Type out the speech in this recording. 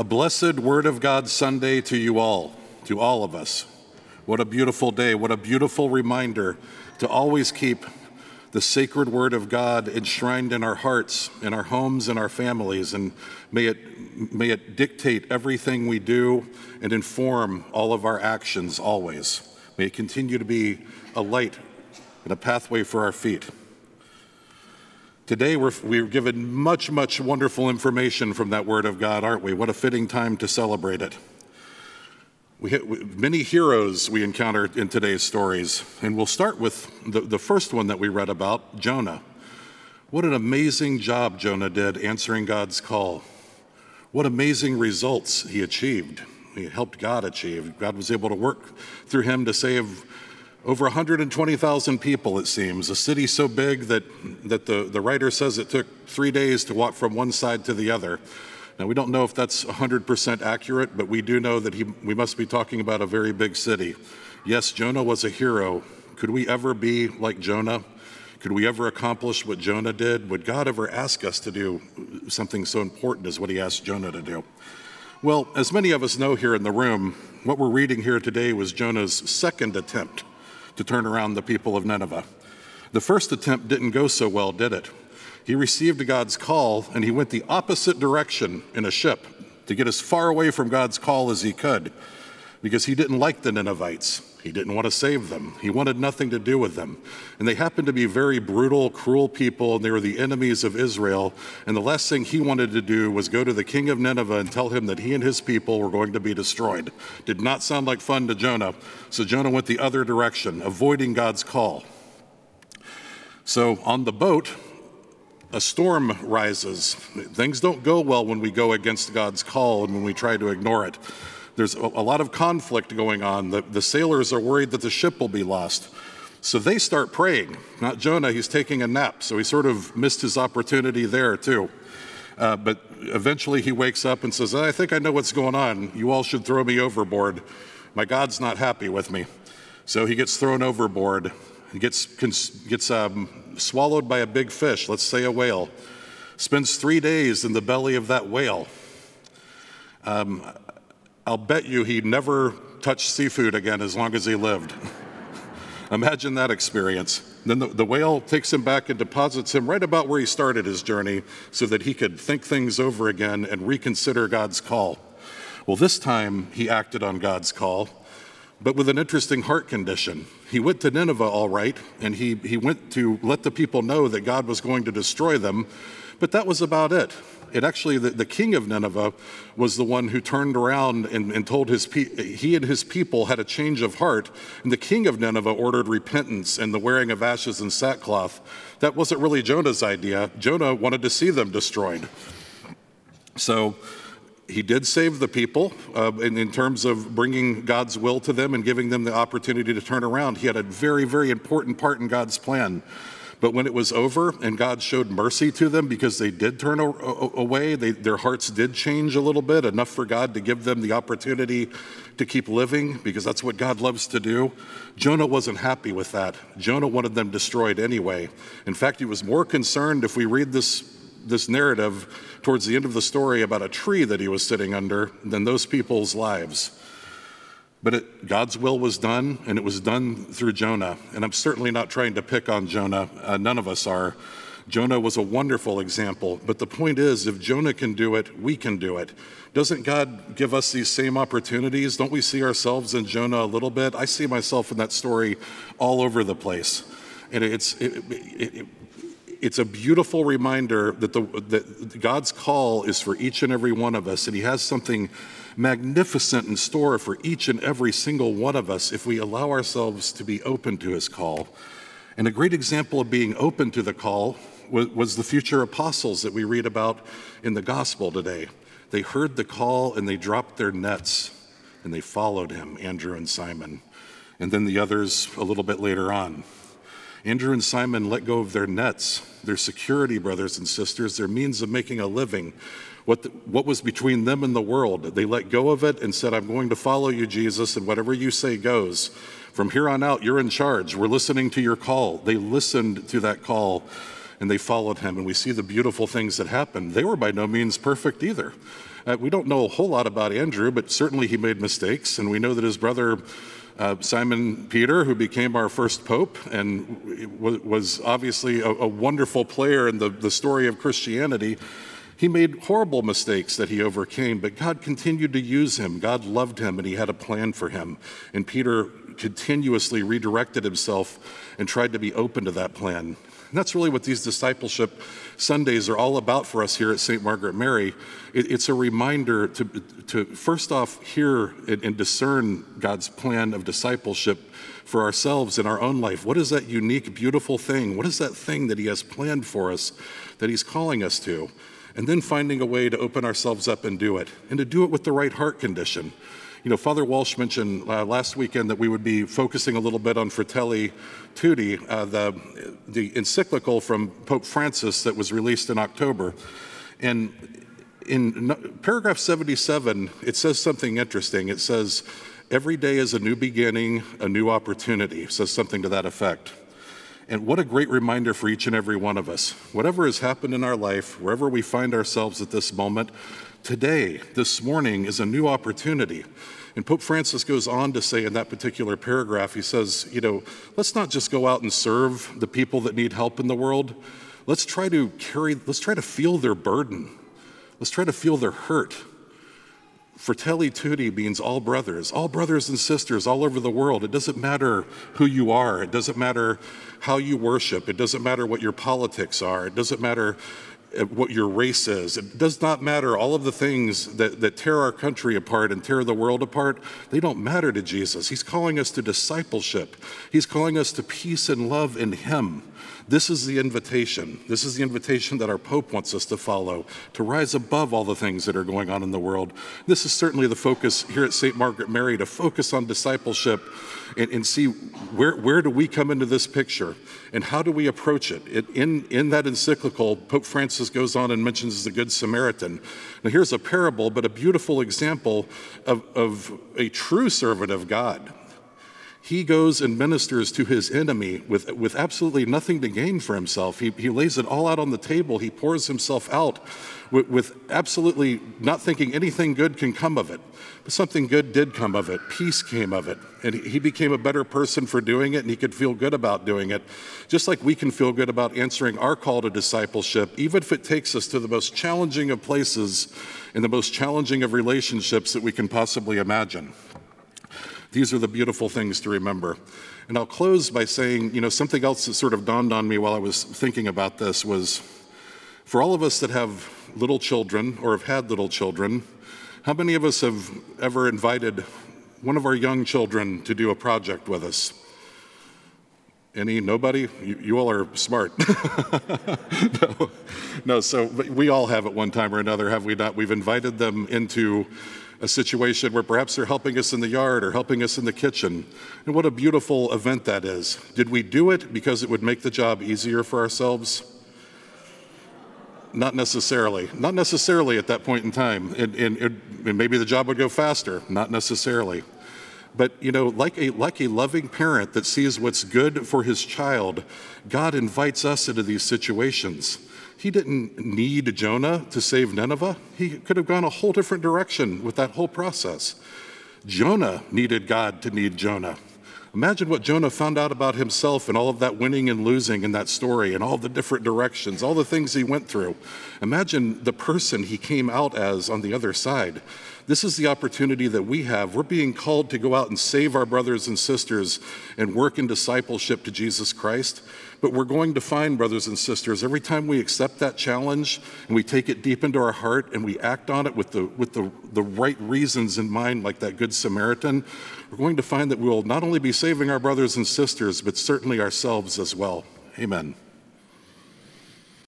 A blessed Word of God Sunday to you all, to all of us. What a beautiful day. What a beautiful reminder to always keep the sacred Word of God enshrined in our hearts, in our homes, in our families, and may it, may it dictate everything we do and inform all of our actions always. May it continue to be a light and a pathway for our feet. Today, we're, we're given much, much wonderful information from that Word of God, aren't we? What a fitting time to celebrate it. We hit, many heroes we encounter in today's stories, and we'll start with the, the first one that we read about Jonah. What an amazing job Jonah did answering God's call. What amazing results he achieved. He helped God achieve. God was able to work through him to save over 120,000 people, it seems, a city so big that, that the, the writer says it took three days to walk from one side to the other. Now, we don't know if that's 100% accurate, but we do know that he, we must be talking about a very big city. Yes, Jonah was a hero. Could we ever be like Jonah? Could we ever accomplish what Jonah did? Would God ever ask us to do something so important as what he asked Jonah to do? Well, as many of us know here in the room, what we're reading here today was Jonah's second attempt to turn around the people of Nineveh. The first attempt didn't go so well, did it? He received God's call and he went the opposite direction in a ship to get as far away from God's call as he could because he didn't like the Ninevites. He didn't want to save them. He wanted nothing to do with them. And they happened to be very brutal, cruel people, and they were the enemies of Israel. And the last thing he wanted to do was go to the king of Nineveh and tell him that he and his people were going to be destroyed. Did not sound like fun to Jonah. So Jonah went the other direction, avoiding God's call. So on the boat, a storm rises. Things don't go well when we go against God's call and when we try to ignore it. There's a, lot of conflict going on. The, the sailors are worried that the ship will be lost. So they start praying. Not Jonah, he's taking a nap. So he sort of missed his opportunity there, too. Uh, but eventually he wakes up and says, I think I know what's going on. You all should throw me overboard. My God's not happy with me. So he gets thrown overboard. He gets, gets um, swallowed by a big fish, let's say a whale. Spends three days in the belly of that whale. Um, I'll bet you he never touched seafood again as long as he lived. Imagine that experience. Then the, the, whale takes him back and deposits him right about where he started his journey so that he could think things over again and reconsider God's call. Well, this time he acted on God's call, but with an interesting heart condition. He went to Nineveh all right, and he, he went to let the people know that God was going to destroy them, but that was about it. It actually, the, the king of Nineveh was the one who turned around and, and told his pe- he and his people had a change of heart. And the king of Nineveh ordered repentance and the wearing of ashes and sackcloth. That wasn't really Jonah's idea. Jonah wanted to see them destroyed. So he did save the people uh, in, in terms of bringing God's will to them and giving them the opportunity to turn around. He had a very, very important part in God's plan. But when it was over and God showed mercy to them because they did turn away, they, their hearts did change a little bit, enough for God to give them the opportunity to keep living because that's what God loves to do. Jonah wasn't happy with that. Jonah wanted them destroyed anyway. In fact, he was more concerned if we read this, this narrative towards the end of the story about a tree that he was sitting under than those people's lives. But it, God's will was done, and it was done through Jonah. And I'm certainly not trying to pick on Jonah, uh, none of us are. Jonah was a wonderful example. But the point is, if Jonah can do it, we can do it. Doesn't God give us these same opportunities? Don't we see ourselves in Jonah a little bit? I see myself in that story all over the place. And it's, it, it, it, it's a beautiful reminder that, the, that God's call is for each and every one of us, and He has something magnificent in store for each and every single one of us if we allow ourselves to be open to his call. And a great example of being open to the call was, was the future apostles that we read about in the gospel today. They heard the call and they dropped their nets and they followed him, Andrew and Simon, and then the others a little bit later on. Andrew and Simon let go of their nets, their security, brothers and sisters, their means of making a living, what, the, what was between them and the world. They let go of it and said, I'm going to follow you, Jesus, and whatever you say goes. From here on out, you're in charge. We're listening to your call. They listened to that call and they followed him. And we see the beautiful things that happened. They were by no means perfect either. Uh, we don't know a whole lot about Andrew, but certainly he made mistakes. And we know that his brother, uh, Simon Peter, who became our first pope and was obviously a, a wonderful player in the, the story of Christianity, he made horrible mistakes that he overcame, but God continued to use him. God loved him and he had a plan for him. And Peter continuously redirected himself and tried to be open to that plan. And that's really what these discipleship Sundays are all about for us here at St. Margaret Mary. it's a reminder to, to first off hear and, and discern God's plan of discipleship for ourselves in our own life. What is that unique, beautiful thing? What is that thing that He has planned for us that He's calling us to? and then finding a way to open ourselves up and do it, and to do it with the right heart condition. You know, Father Walsh mentioned uh, last weekend that we would be focusing a little bit on Fratelli Tutti, uh, the, the encyclical from Pope Francis that was released in October. And in paragraph 77, it says something interesting. It says, Every day is a new beginning, a new opportunity. It says something to that effect. And what a great reminder for each and every one of us. Whatever has happened in our life, wherever we find ourselves at this moment, today, this morning, is a new opportunity. And Pope Francis goes on to say in that particular paragraph, he says, you know, let's not just go out and serve the people that need help in the world. Let's try to carry, let's try to feel their burden. Let's try to feel their hurt. Fratelli Tutti means all brothers, all brothers and sisters all over the world. It doesn't matter who you are, it doesn't matter how you worship, it doesn't matter what your politics are, it doesn't matter uh, what your race is. It does not matter. All of the things that, that tear our country apart and tear the world apart, they don't matter to Jesus. He's calling us to discipleship, He's calling us to peace and love in Him. This is the invitation. This is the invitation that our Pope wants us to follow, to rise above all the things that are going on in the world. This is certainly the focus here at St. Margaret Mary to focus on discipleship and, and see where, where do we come into this picture and how do we approach it. it. in, in that encyclical, Pope Francis goes on and mentions the Good Samaritan. Now, here's a parable, but a beautiful example of, of a true servant of God he goes and ministers to his enemy with, with absolutely nothing to gain for himself. He, he lays it all out on the table. He pours himself out with, with absolutely not thinking anything good can come of it. But something good did come of it. Peace came of it. And he became a better person for doing it, and he could feel good about doing it. Just like we can feel good about answering our call to discipleship, even if it takes us to the most challenging of places and the most challenging of relationships that we can possibly imagine. These are the beautiful things to remember. And I'll close by saying, you know, something else that sort of dawned on me while I was thinking about this was for all of us that have little children or have had little children, how many of us have ever invited one of our young children to do a project with us? Any? Nobody? You, you all are smart. no, no, so we all have at one time or another, have we not? We've invited them into a situation where perhaps they're helping us in the yard or helping us in the kitchen. And what a beautiful event that is. Did we do it because it would make the job easier for ourselves? Not necessarily. Not necessarily at that point in time. And, and, and maybe the job would go faster. Not necessarily. But you know, like a like a loving parent that sees what's good for his child, God invites us into these situations. He didn't need Jonah to save Nineveh. He could have gone a whole different direction with that whole process. Jonah needed God to need Jonah. Imagine what Jonah found out about himself and all of that winning and losing in that story and all the different directions, all the things he went through. Imagine the person he came out as on the other side. This is the opportunity that we have. We're being called to go out and save our brothers and sisters and work in discipleship to Jesus Christ. But we're going to find, brothers and sisters, every time we accept that challenge and we take it deep into our heart and we act on it with the, with the, the right reasons in mind, like that Good Samaritan, we're going to find that we will not only be saving our brothers and sisters, but certainly ourselves as well. Amen.